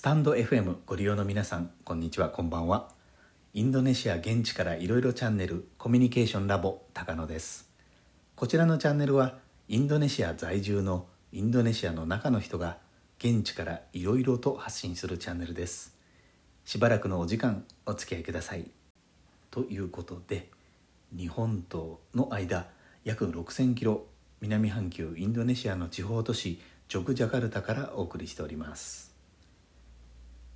スタンド FM ご利用の皆さんこんにちはこんばんは。インドネシア現地からいろいろチャンネルコミュニケーションラボ高野です。こちらのチャンネルはインドネシア在住のインドネシアの中の人が現地からいろいろと発信するチャンネルです。しばらくのお時間お付き合いください。ということで日本との間約6000キロ南半球インドネシアの地方都市ジョグジャカルタからお送りしております。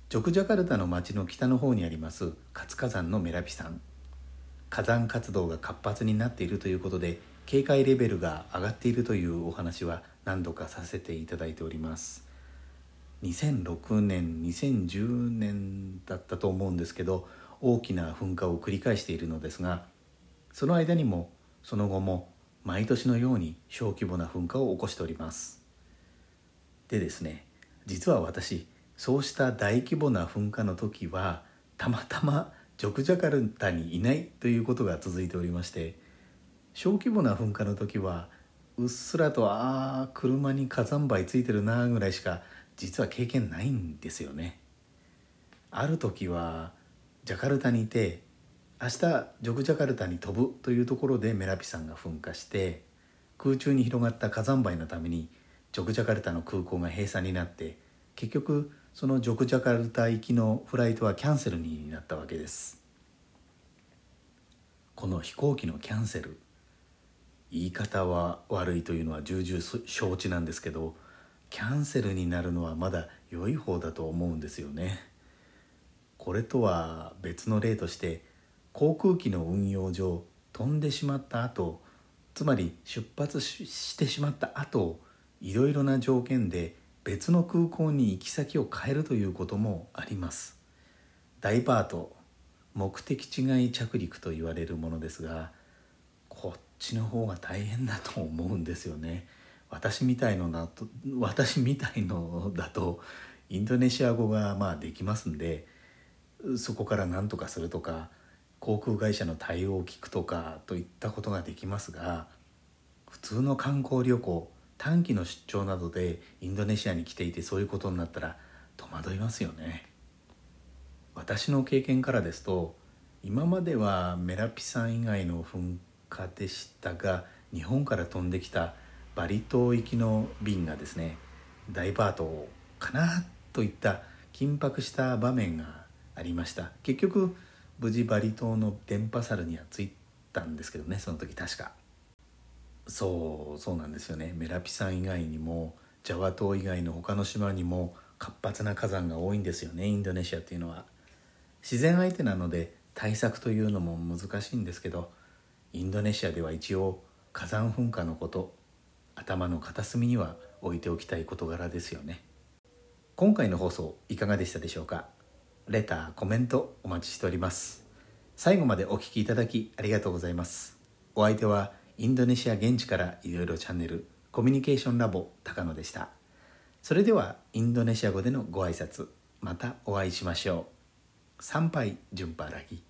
ジョグジャカルタの町の北の方にあります活火山のメラピ山火山活動が活発になっているということで警戒レベルが上がっているというお話は何度かさせていただいております。2006年2010年だったと思うんですけど大きな噴火を繰り返しているのですがその間にもその後も毎年のように小規模な噴火を起こしております。でですね実は私そうした大規模な噴火の時はたまたまジョクジャカルタにいないということが続いておりまして小規模な噴火の時はうっすらとああ車に火山灰ついてるなぐらいしか実は経験ないんですよね。ある時はジャカルタにいて明日ジョグジャカルタに飛ぶというところでメラピ山が噴火して空中に広がった火山灰のためにジョグジャカルタの空港が閉鎖になって結局そのジョグジャカルタ行きのフライトはキャンセルになったわけです。この飛行機のキャンセル言い方は悪いというのは重々承知なんですけどキャンセルになるのはまだ良い方だと思うんですよね。これとは別の例として航空機の運用上飛んでしまった後つまり出発してしまった後いろいろな条件で別の空港に行き先を変えるということもあります。ダイバート目的違い着陸と言われるものですがこっちの方が大変だと思うんですよね。私みたいのだと私みたいのだとインドネシア語がまあできますんでそこから何とかするとか航空会社の対応を聞くとかといったことができますが普通の観光旅行短期の出張などでインドネシアに来ていてそういうことになったら戸惑いますよね。私の経験からですと今まではメラピ山以外の噴火でしたが日本から飛んできたバリ島行きの便がですねダイバートかなといった緊迫した場面がありました。結局無事バリ島の電波サルには着いたんですけどねその時確か。そうそうなんですよね。メラピ山以外にもジャワ島以外の他の島にも活発な火山が多いんですよね。インドネシアっていうのは。自然相手なので対策というのも難しいんですけどインドネシアでは一応火山噴火のこと頭の片隅には置いておきたい事柄ですよね。今回の放送いかがでしたでしょうか？レターコメントお待ちしております。最後までお聴きいただきありがとうございます。お相手はインドネシア現地からいろいろチャンネルコミュニケーションラボ高野でした。それではインドネシア語でのご挨拶またお会いしましょう。参拝順パラギ。